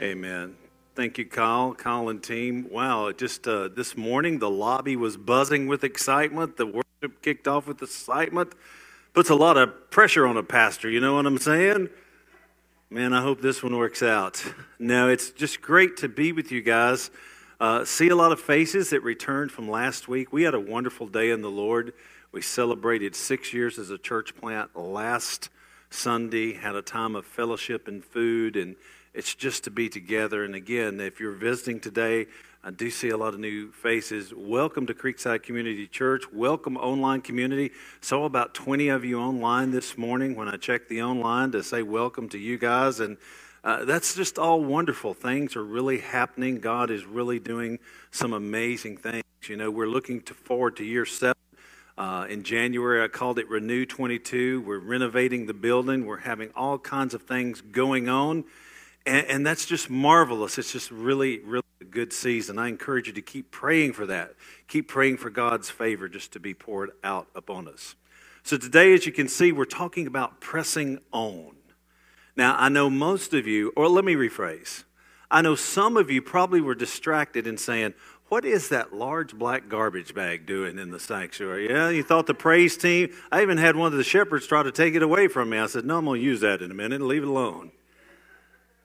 Amen. Thank you, Kyle, Kyle and team. Wow, just uh, this morning the lobby was buzzing with excitement. The worship kicked off with excitement. Puts a lot of pressure on a pastor, you know what I'm saying? Man, I hope this one works out. No, it's just great to be with you guys. Uh, see a lot of faces that returned from last week. We had a wonderful day in the Lord. We celebrated six years as a church plant last Sunday, had a time of fellowship and food and it's just to be together. And again, if you're visiting today, I do see a lot of new faces. Welcome to Creekside Community Church. Welcome, online community. Saw about 20 of you online this morning when I checked the online to say welcome to you guys. And uh, that's just all wonderful. Things are really happening. God is really doing some amazing things. You know, we're looking to forward to year seven. Uh, in January, I called it Renew 22. We're renovating the building. We're having all kinds of things going on. And, and, that's just marvelous. It's just really, really a good season. I encourage you to keep praying for that. Keep praying for God's favor just to be poured out upon us. So today, as you can see, we're talking about pressing on. Now, I know most of you, or let me rephrase, I know some of you probably were distracted in saying, what is that large black garbage bag doing in the sanctuary? Yeah, you thought the praise team. I even had one of the shepherds try to take it away from me. I said, No, I'm going to use that in a minute and leave it alone.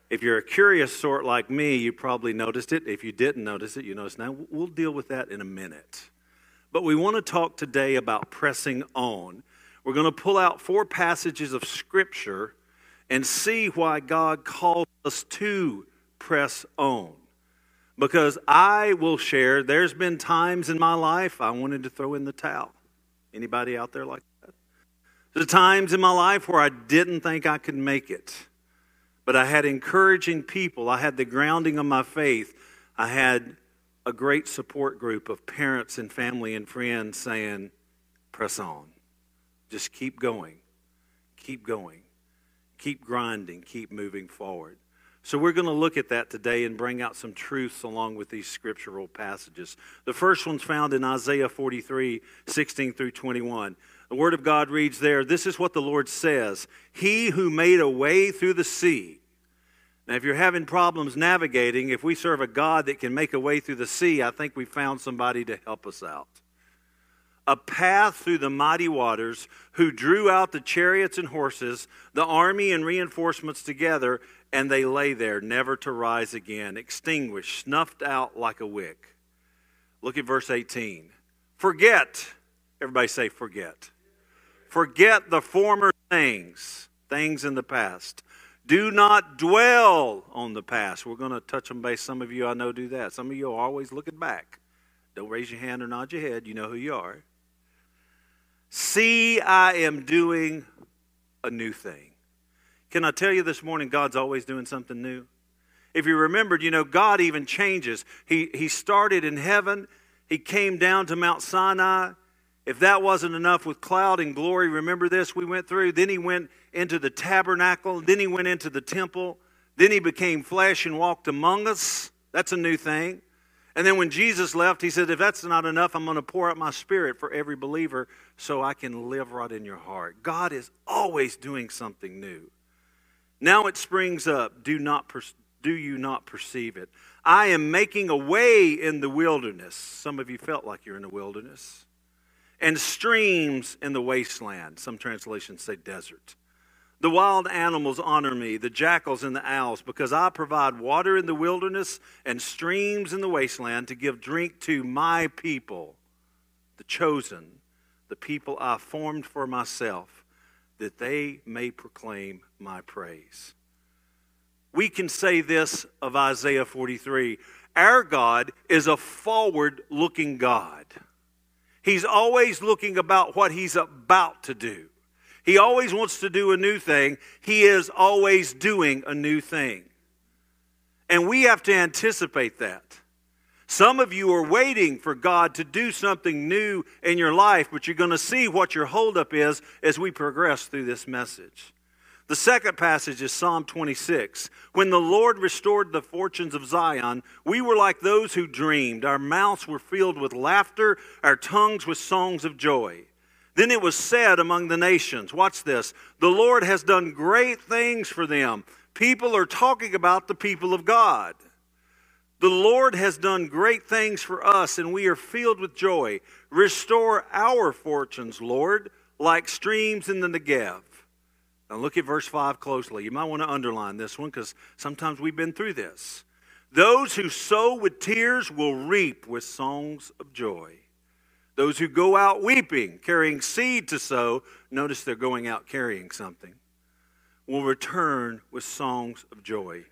If you're a curious sort like me, you probably noticed it. If you didn't notice it, you notice now. We'll deal with that in a minute. But we want to talk today about pressing on. We're going to pull out four passages of Scripture and see why God calls us to press on. Because I will share, there's been times in my life I wanted to throw in the towel. Anybody out there like that? There's times in my life where I didn't think I could make it. But I had encouraging people. I had the grounding of my faith. I had a great support group of parents and family and friends saying, press on. Just keep going. Keep going. Keep grinding. Keep moving forward. So, we're going to look at that today and bring out some truths along with these scriptural passages. The first one's found in Isaiah 43 16 through 21. The Word of God reads there This is what the Lord says He who made a way through the sea. Now, if you're having problems navigating, if we serve a God that can make a way through the sea, I think we found somebody to help us out. A path through the mighty waters, who drew out the chariots and horses, the army and reinforcements together, and they lay there, never to rise again, extinguished, snuffed out like a wick. Look at verse 18. Forget, everybody say, forget. Forget the former things, things in the past. Do not dwell on the past. We're going to touch on base. Some of you I know do that. Some of you are always looking back. Don't raise your hand or nod your head. You know who you are. See, I am doing a new thing. Can I tell you this morning, God's always doing something new? If you remembered, you know, God even changes. He, he started in heaven, He came down to Mount Sinai, if that wasn't enough with cloud and glory, remember this we went through? Then he went into the tabernacle, then he went into the temple, then he became flesh and walked among us. That's a new thing. And then when Jesus left, he said, If that's not enough, I'm going to pour out my spirit for every believer so I can live right in your heart. God is always doing something new. Now it springs up. Do, not per- do you not perceive it? I am making a way in the wilderness. Some of you felt like you're in the wilderness and streams in the wasteland. Some translations say desert. The wild animals honor me, the jackals and the owls, because I provide water in the wilderness and streams in the wasteland to give drink to my people, the chosen, the people I formed for myself, that they may proclaim my praise. We can say this of Isaiah 43 Our God is a forward looking God. He's always looking about what he's about to do. He always wants to do a new thing. He is always doing a new thing. And we have to anticipate that. Some of you are waiting for God to do something new in your life, but you're going to see what your holdup is as we progress through this message. The second passage is Psalm 26. When the Lord restored the fortunes of Zion, we were like those who dreamed. Our mouths were filled with laughter, our tongues with songs of joy. Then it was said among the nations, watch this, the Lord has done great things for them. People are talking about the people of God. The Lord has done great things for us, and we are filled with joy. Restore our fortunes, Lord, like streams in the Negev. Now, look at verse 5 closely. You might want to underline this one because sometimes we've been through this. Those who sow with tears will reap with songs of joy. Those who go out weeping, carrying seed to sow, notice they're going out carrying something, will return with songs of joy,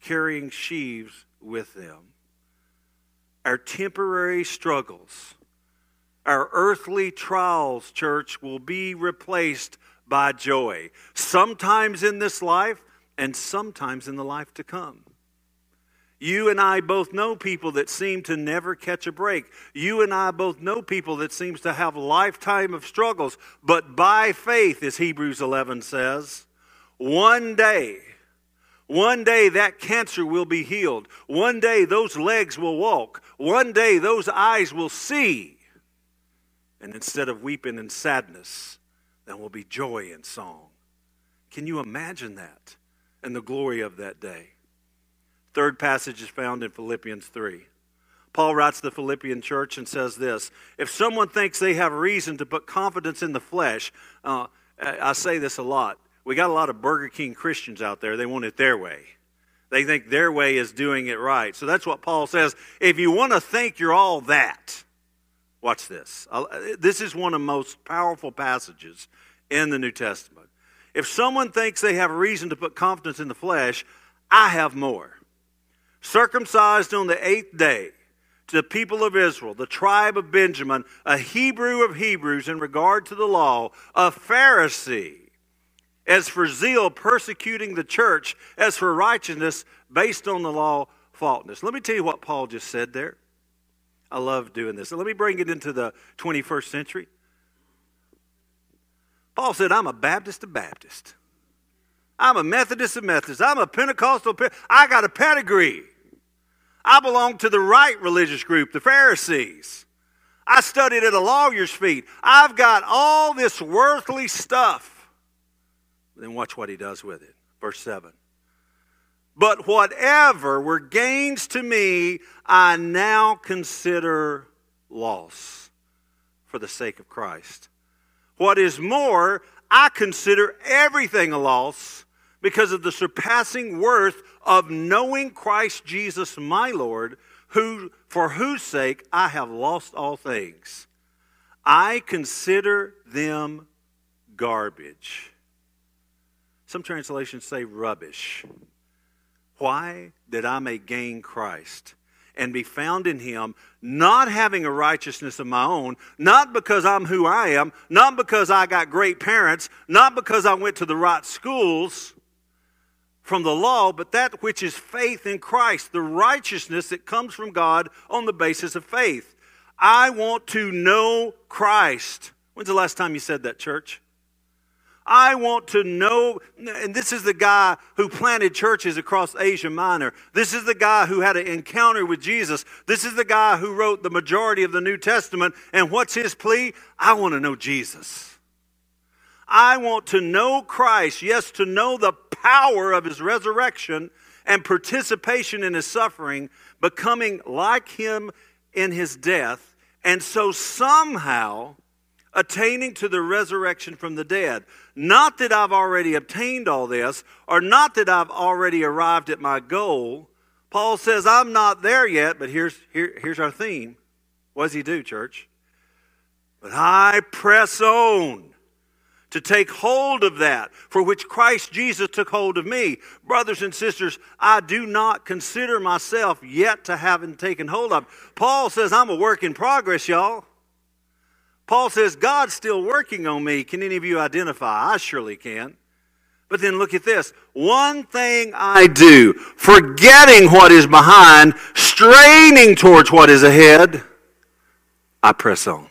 carrying sheaves with them. Our temporary struggles, our earthly trials, church, will be replaced by joy, sometimes in this life and sometimes in the life to come. You and I both know people that seem to never catch a break. You and I both know people that seems to have a lifetime of struggles, but by faith, as Hebrews 11 says, one day, one day that cancer will be healed. One day those legs will walk. One day those eyes will see. And instead of weeping and sadness, there will be joy and song. Can you imagine that and the glory of that day? Third passage is found in Philippians 3. Paul writes to the Philippian church and says this If someone thinks they have reason to put confidence in the flesh, uh, I say this a lot. We got a lot of Burger King Christians out there. They want it their way. They think their way is doing it right. So that's what Paul says. If you want to think you're all that, watch this. Uh, this is one of the most powerful passages in the New Testament. If someone thinks they have a reason to put confidence in the flesh, I have more circumcised on the eighth day, to the people of Israel, the tribe of Benjamin, a Hebrew of Hebrews in regard to the law, a Pharisee. As for zeal, persecuting the church, as for righteousness, based on the law, faultless. Let me tell you what Paul just said there. I love doing this. Let me bring it into the 21st century. Paul said, I'm a Baptist of Baptist. I'm a Methodist of Methodist. I'm a Pentecostal. I got a pedigree. I belong to the right religious group, the Pharisees. I studied at a lawyer's feet. I've got all this worldly stuff. Then watch what he does with it. Verse 7. But whatever were gains to me, I now consider loss for the sake of Christ. What is more, I consider everything a loss because of the surpassing worth of knowing Christ Jesus my Lord, who for whose sake I have lost all things. I consider them garbage. Some translations say rubbish. Why? That I may gain Christ and be found in him, not having a righteousness of my own, not because I'm who I am, not because I got great parents, not because I went to the right schools, from the law, but that which is faith in Christ, the righteousness that comes from God on the basis of faith. I want to know Christ. When's the last time you said that, church? I want to know, and this is the guy who planted churches across Asia Minor. This is the guy who had an encounter with Jesus. This is the guy who wrote the majority of the New Testament. And what's his plea? I want to know Jesus. I want to know Christ. Yes, to know the power of his resurrection and participation in his suffering, becoming like him in his death, and so somehow attaining to the resurrection from the dead. Not that I've already obtained all this, or not that I've already arrived at my goal. Paul says, I'm not there yet, but here's, here, here's our theme. What does he do, church? But I press on to take hold of that for which Christ Jesus took hold of me. Brothers and sisters, I do not consider myself yet to having taken hold of. Paul says I'm a work in progress, y'all. Paul says God's still working on me. Can any of you identify? I surely can. But then look at this. One thing I do, forgetting what is behind, straining towards what is ahead, I press on.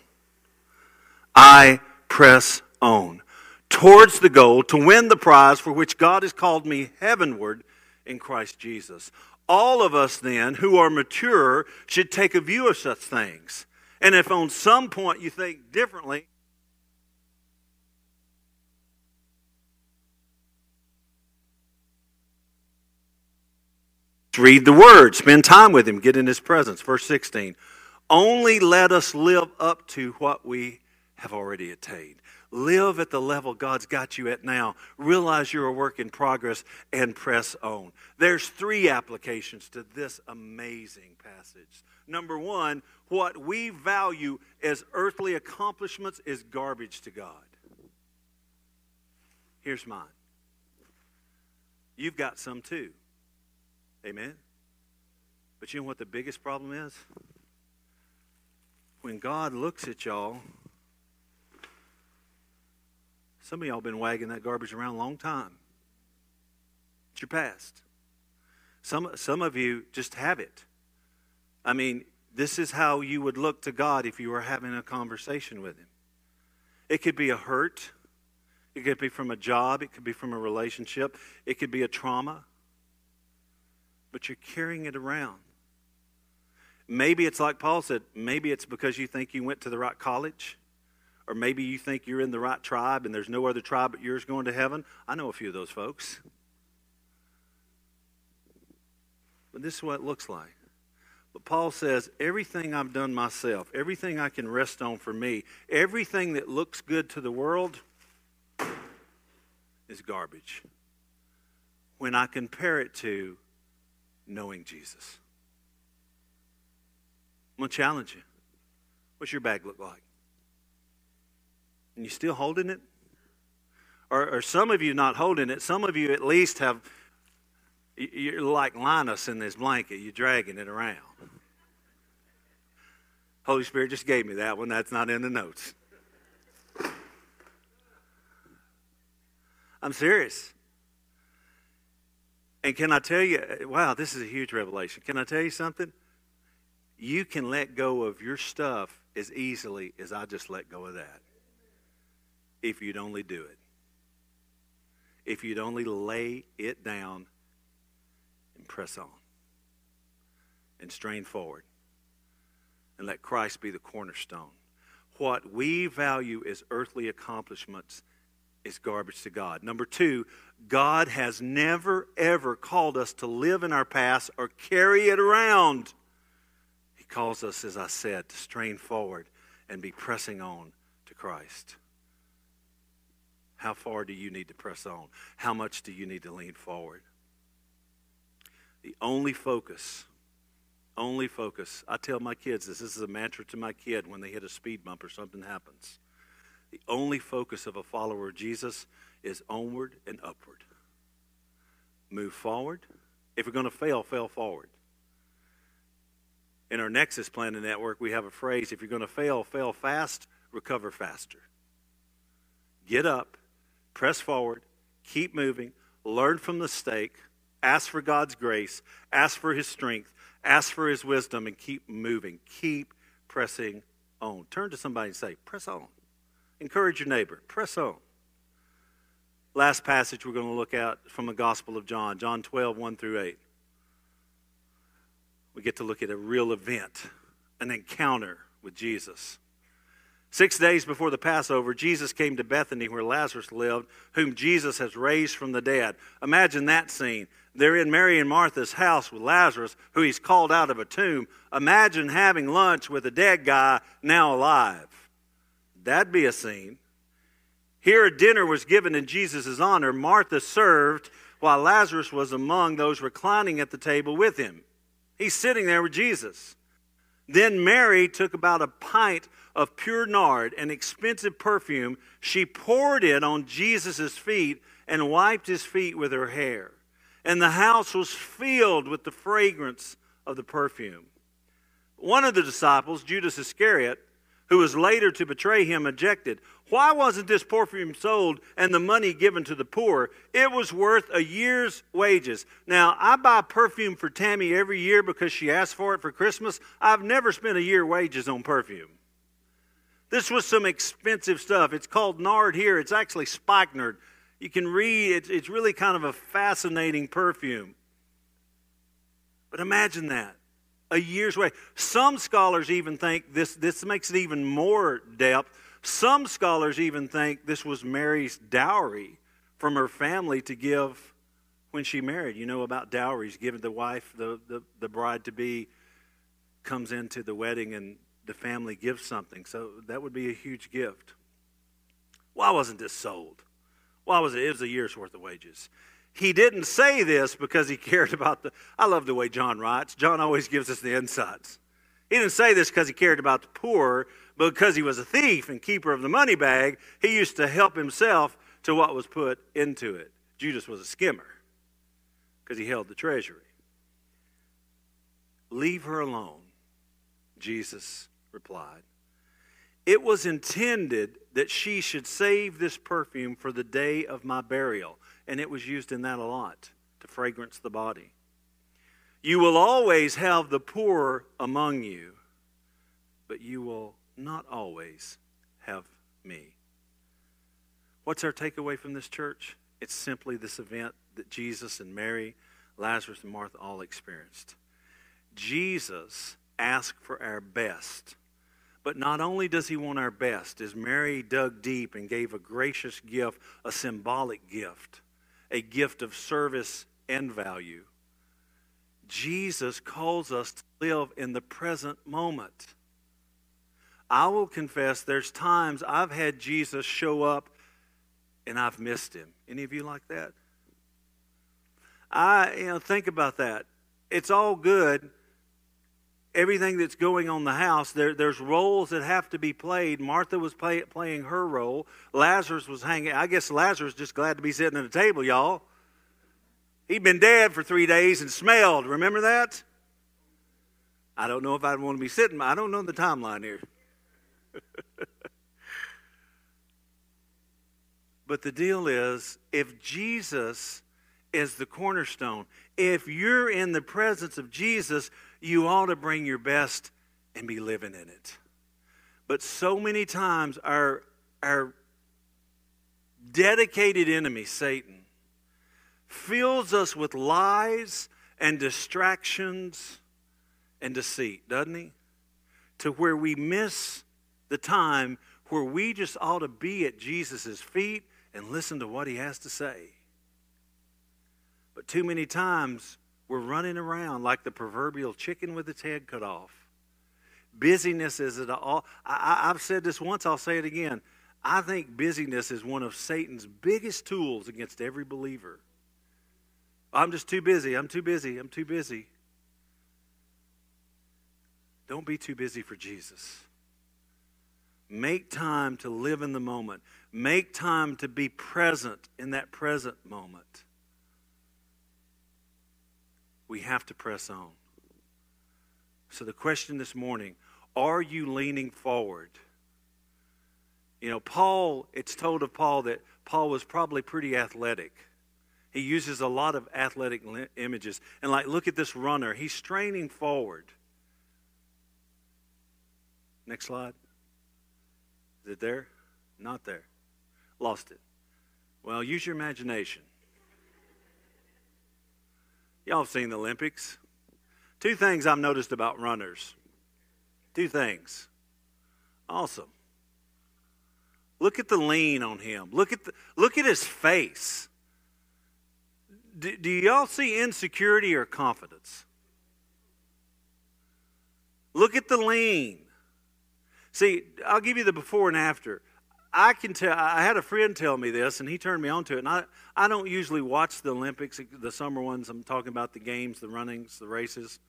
I press on towards the goal to win the prize for which God has called me heavenward in Christ Jesus. All of us, then, who are mature, should take a view of such things. And if on some point you think differently, read the word, spend time with him, get in his presence. Verse 16. Only let us live up to what we have already attained. Live at the level God's got you at now. Realize you're a work in progress and press on. There's three applications to this amazing passage. Number one, what we value as earthly accomplishments is garbage to God. Here's mine. You've got some too. Amen? But you know what the biggest problem is? When God looks at y'all, some of y'all been wagging that garbage around a long time. It's your past. Some, some of you just have it. I mean, this is how you would look to God if you were having a conversation with Him. It could be a hurt, it could be from a job, it could be from a relationship, it could be a trauma, but you're carrying it around. Maybe it's like Paul said, maybe it's because you think you went to the right college, or maybe you think you're in the right tribe and there's no other tribe but yours going to heaven. I know a few of those folks. But this is what it looks like. But Paul says, everything I've done myself, everything I can rest on for me, everything that looks good to the world is garbage when I compare it to knowing Jesus. I'm going to challenge you. What's your bag look like? And you still holding it? Or, or some of you not holding it, some of you at least have, you're like Linus in this blanket, you're dragging it around. Holy Spirit just gave me that one. That's not in the notes. I'm serious. And can I tell you, wow, this is a huge revelation. Can I tell you something? You can let go of your stuff as easily as I just let go of that. If you'd only do it. If you'd only lay it down and press on and strain forward and let Christ be the cornerstone. What we value as earthly accomplishments is garbage to God. Number two, God has never, ever called us to live in our past or carry it around. He calls us, as I said, to strain forward and be pressing on to Christ. How far do you need to press on? How much do you need to lean forward? The only focus only focus. I tell my kids this. This is a mantra to my kid when they hit a speed bump or something happens. The only focus of a follower of Jesus is onward and upward. Move forward. If you're going to fail, fail forward. In our Nexus Planning Network, we have a phrase if you're going to fail, fail fast, recover faster. Get up, press forward, keep moving, learn from the mistake, ask for God's grace, ask for His strength, Ask for his wisdom and keep moving. Keep pressing on. Turn to somebody and say, press on. Encourage your neighbor. Press on. Last passage we're going to look at from the Gospel of John, John 12, 1 through 8. We get to look at a real event, an encounter with Jesus. Six days before the Passover, Jesus came to Bethany where Lazarus lived, whom Jesus has raised from the dead. Imagine that scene. They're in Mary and Martha's house with Lazarus, who he's called out of a tomb. Imagine having lunch with a dead guy now alive. That'd be a scene. Here, a dinner was given in Jesus' honor. Martha served while Lazarus was among those reclining at the table with him. He's sitting there with Jesus. Then Mary took about a pint of pure nard, an expensive perfume. She poured it on Jesus' feet and wiped his feet with her hair and the house was filled with the fragrance of the perfume. One of the disciples, Judas Iscariot, who was later to betray him, objected. Why wasn't this perfume sold and the money given to the poor? It was worth a year's wages. Now, I buy perfume for Tammy every year because she asked for it for Christmas. I've never spent a year wages on perfume. This was some expensive stuff. It's called nard here. It's actually spikenard. You can read, it's, it's really kind of a fascinating perfume. But imagine that a year's way. Some scholars even think this, this makes it even more depth. Some scholars even think this was Mary's dowry from her family to give when she married. You know about dowries given the wife, the, the, the bride to be comes into the wedding and the family gives something. So that would be a huge gift. Why wasn't this sold? Why was it? It was a year's worth of wages. He didn't say this because he cared about the. I love the way John writes. John always gives us the insights. He didn't say this because he cared about the poor, but because he was a thief and keeper of the money bag, he used to help himself to what was put into it. Judas was a skimmer because he held the treasury. Leave her alone, Jesus replied. It was intended that she should save this perfume for the day of my burial, and it was used in that a lot to fragrance the body. You will always have the poor among you, but you will not always have me. What's our takeaway from this church? It's simply this event that Jesus and Mary, Lazarus, and Martha all experienced. Jesus asked for our best. But not only does he want our best, as Mary dug deep and gave a gracious gift, a symbolic gift, a gift of service and value, Jesus calls us to live in the present moment. I will confess there's times I've had Jesus show up and I've missed him. Any of you like that? I you know think about that. It's all good. Everything that's going on the house, there, there's roles that have to be played. Martha was play, playing her role. Lazarus was hanging. I guess Lazarus just glad to be sitting at a table, y'all. He'd been dead for three days and smelled. Remember that? I don't know if I'd want to be sitting. I don't know the timeline here. but the deal is if Jesus is the cornerstone, if you're in the presence of Jesus, you ought to bring your best and be living in it. But so many times, our, our dedicated enemy, Satan, fills us with lies and distractions and deceit, doesn't he? To where we miss the time where we just ought to be at Jesus' feet and listen to what he has to say. But too many times we're running around like the proverbial chicken with its head cut off. Busyness is at all. I, I've said this once, I'll say it again. I think busyness is one of Satan's biggest tools against every believer. I'm just too busy. I'm too busy. I'm too busy. Don't be too busy for Jesus. Make time to live in the moment. Make time to be present in that present moment. We have to press on. So, the question this morning are you leaning forward? You know, Paul, it's told of Paul that Paul was probably pretty athletic. He uses a lot of athletic images. And, like, look at this runner. He's straining forward. Next slide. Is it there? Not there. Lost it. Well, use your imagination. Y'all have seen the Olympics. Two things I've noticed about runners. Two things. Awesome. Look at the lean on him. Look at the, look at his face. Do, do y'all see insecurity or confidence? Look at the lean. See, I'll give you the before and after. I can tell. I had a friend tell me this, and he turned me on to it. And I, I don't usually watch the Olympics, the summer ones. I'm talking about the games, the runnings, the races.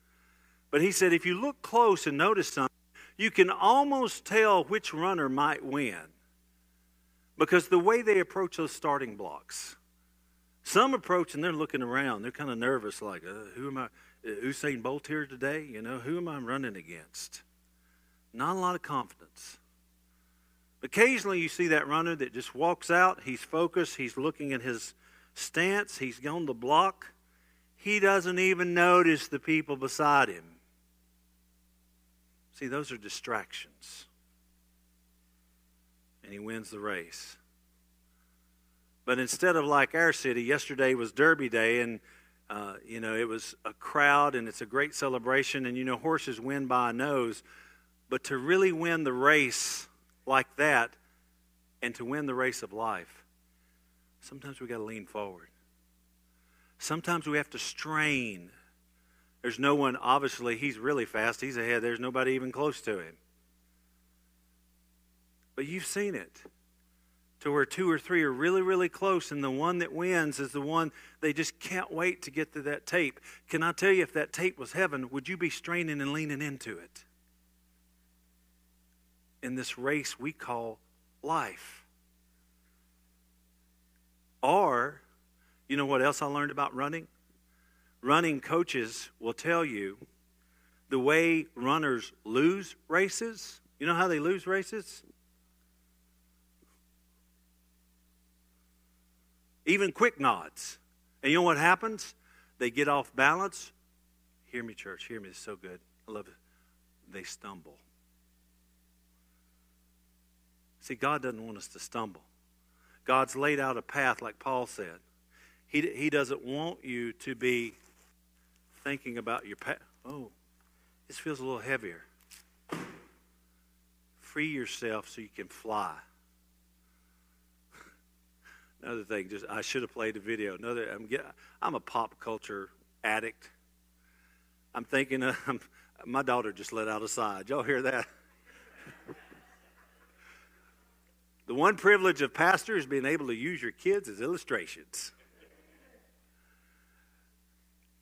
But he said if you look close and notice something, you can almost tell which runner might win because the way they approach those starting blocks. Some approach and they're looking around. They're kind of nervous, like, uh, "Who am I? Uh, Usain Bolt here today? You know, who am I running against?" Not a lot of confidence. Occasionally, you see that runner that just walks out. He's focused. He's looking at his stance. He's on the block. He doesn't even notice the people beside him. See, those are distractions. And he wins the race. But instead of like our city, yesterday was Derby Day, and uh, you know it was a crowd, and it's a great celebration. And you know horses win by a nose, but to really win the race like that and to win the race of life, sometimes we got to lean forward. Sometimes we have to strain. There's no one, obviously, he's really fast. He's ahead. There's nobody even close to him. But you've seen it to where two or three are really, really close, and the one that wins is the one they just can't wait to get to that tape. Can I tell you, if that tape was heaven, would you be straining and leaning into it? In this race we call life. Or, you know what else I learned about running? Running coaches will tell you the way runners lose races. You know how they lose races? even quick nods. And you know what happens? They get off balance. Hear me, church. Hear me. It's so good. I love it. They stumble. See, God doesn't want us to stumble. God's laid out a path, like Paul said. He, he doesn't want you to be thinking about your path. Oh, this feels a little heavier. Free yourself so you can fly. Another thing, just I should have played the video. Another, I'm I'm a pop culture addict. I'm thinking, uh, I'm, my daughter just let out a sigh. Did y'all hear that? The one privilege of pastor is being able to use your kids as illustrations.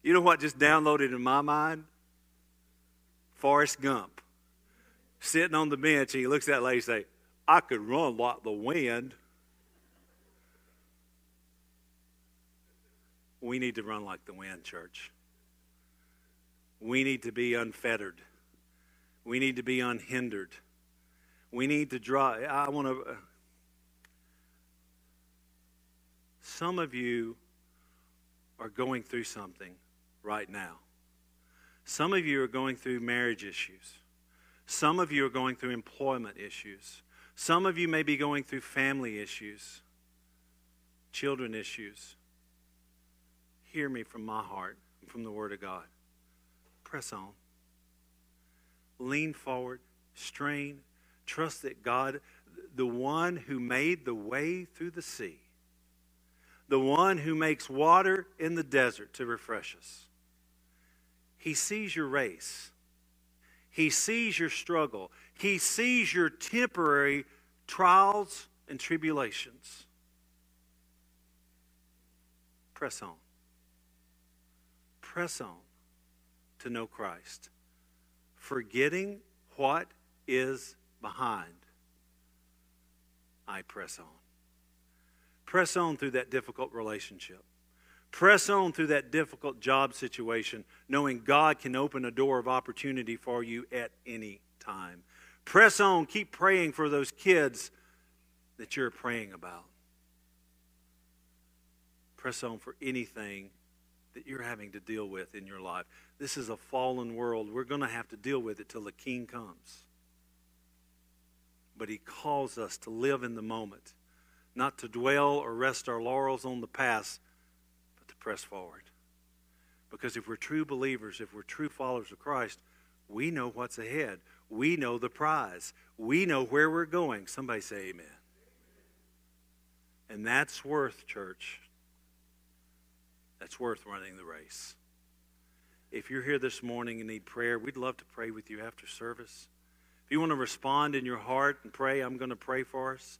You know what just downloaded in my mind? Forrest Gump. Sitting on the bench, he looks at that lady and say, I could run like the wind. We need to run like the wind, church. We need to be unfettered. We need to be unhindered. We need to draw. I want to. Uh, some of you are going through something right now. Some of you are going through marriage issues. Some of you are going through employment issues. Some of you may be going through family issues, children issues hear me from my heart, and from the Word of God. Press on. Lean forward, strain, trust that God, the one who made the way through the sea, the one who makes water in the desert to refresh us, he sees your race. He sees your struggle. He sees your temporary trials and tribulations. Press on press on to know Christ, forgetting what is behind. I press on. Press on through that difficult relationship. Press on through that difficult job situation, knowing God can open a door of opportunity for you at any time. Press on, keep praying for those kids that you're praying about. Press on for anything that you're having to deal with in your life. This is a fallen world. We're going to have to deal with it till the king comes. But he calls us to live in the moment, not to dwell or rest our laurels on the past, but to press forward. Because if we're true believers, if we're true followers of Christ, we know what's ahead. We know the prize. We know where we're going. Somebody say amen. And that's worth, church, that's worth running the race. If you're here this morning and need prayer, we'd love to pray with you after service. If you want to respond in your heart and pray, I'm going to pray for us.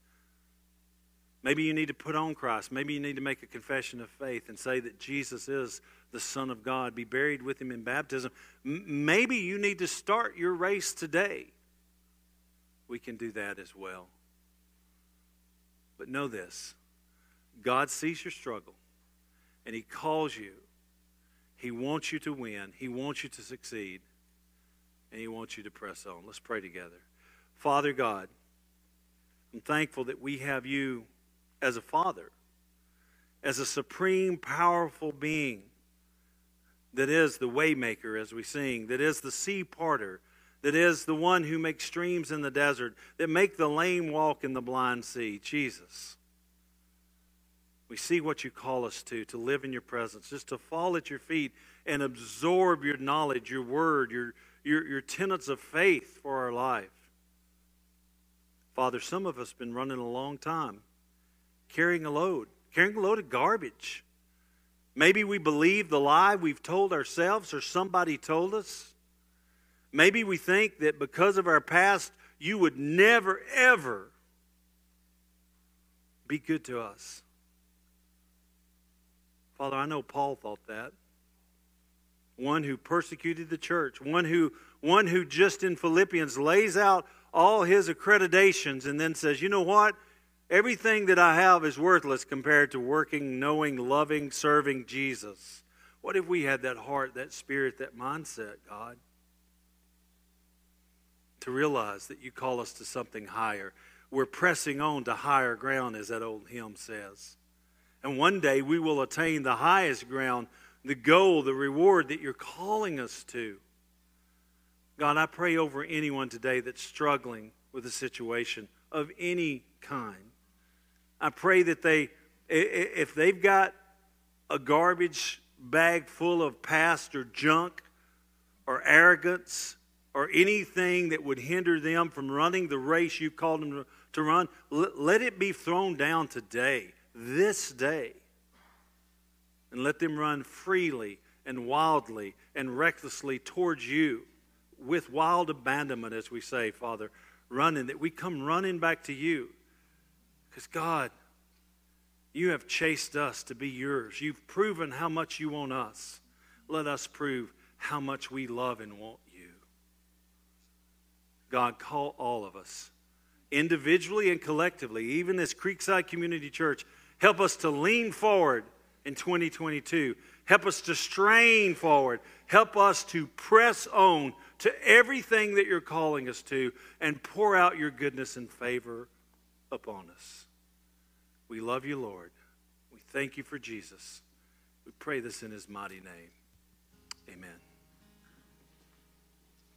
Maybe you need to put on Christ. Maybe you need to make a confession of faith and say that Jesus is the Son of God. Be buried with Him in baptism. M- maybe you need to start your race today. We can do that as well. But know this God sees your struggle and He calls you. He wants you to win, He wants you to succeed, and He wants you to press on. Let's pray together. Father God, I'm thankful that we have you as a Father, as a supreme, powerful being that is the waymaker, as we sing, that is the sea parter, that is the one who makes streams in the desert, that make the lame walk in the blind see, Jesus. We see what you call us to, to live in your presence, just to fall at your feet and absorb your knowledge, your word, your, your, your tenets of faith for our life. Father, some of us have been running a long time, carrying a load, carrying a load of garbage. Maybe we believe the lie we've told ourselves or somebody told us. Maybe we think that because of our past, you would never, ever be good to us. Father, I know Paul thought that. One who persecuted the church, one who, one who just in Philippians lays out all his accreditations and then says, you know what? Everything that I have is worthless compared to working, knowing, loving, serving Jesus. What if we had that heart, that spirit, that mindset, God? To realize that you call us to something higher. We're pressing on to higher ground, as that old hymn says. And one day we will attain the highest ground, the goal, the reward that you're calling us to. God, I pray over anyone today that's struggling with a situation of any kind. I pray that they, if they've got a garbage bag full of past or junk or arrogance or anything that would hinder them from running the race you've called them to run, let it be thrown down today this day and let them run freely and wildly and recklessly towards you with wild abandonment, as we say, Father, running, that we come running back to you. Because, God, you have chased us to be yours. You've proven how much you want us. Let us prove how much we love and want you. God, call all of us, individually and collectively, even as Creekside Community Church, Help us to lean forward in 2022. Help us to strain forward. Help us to press on to everything that you're calling us to and pour out your goodness and favor upon us. We love you, Lord. We thank you for Jesus. We pray this in his mighty name. Amen.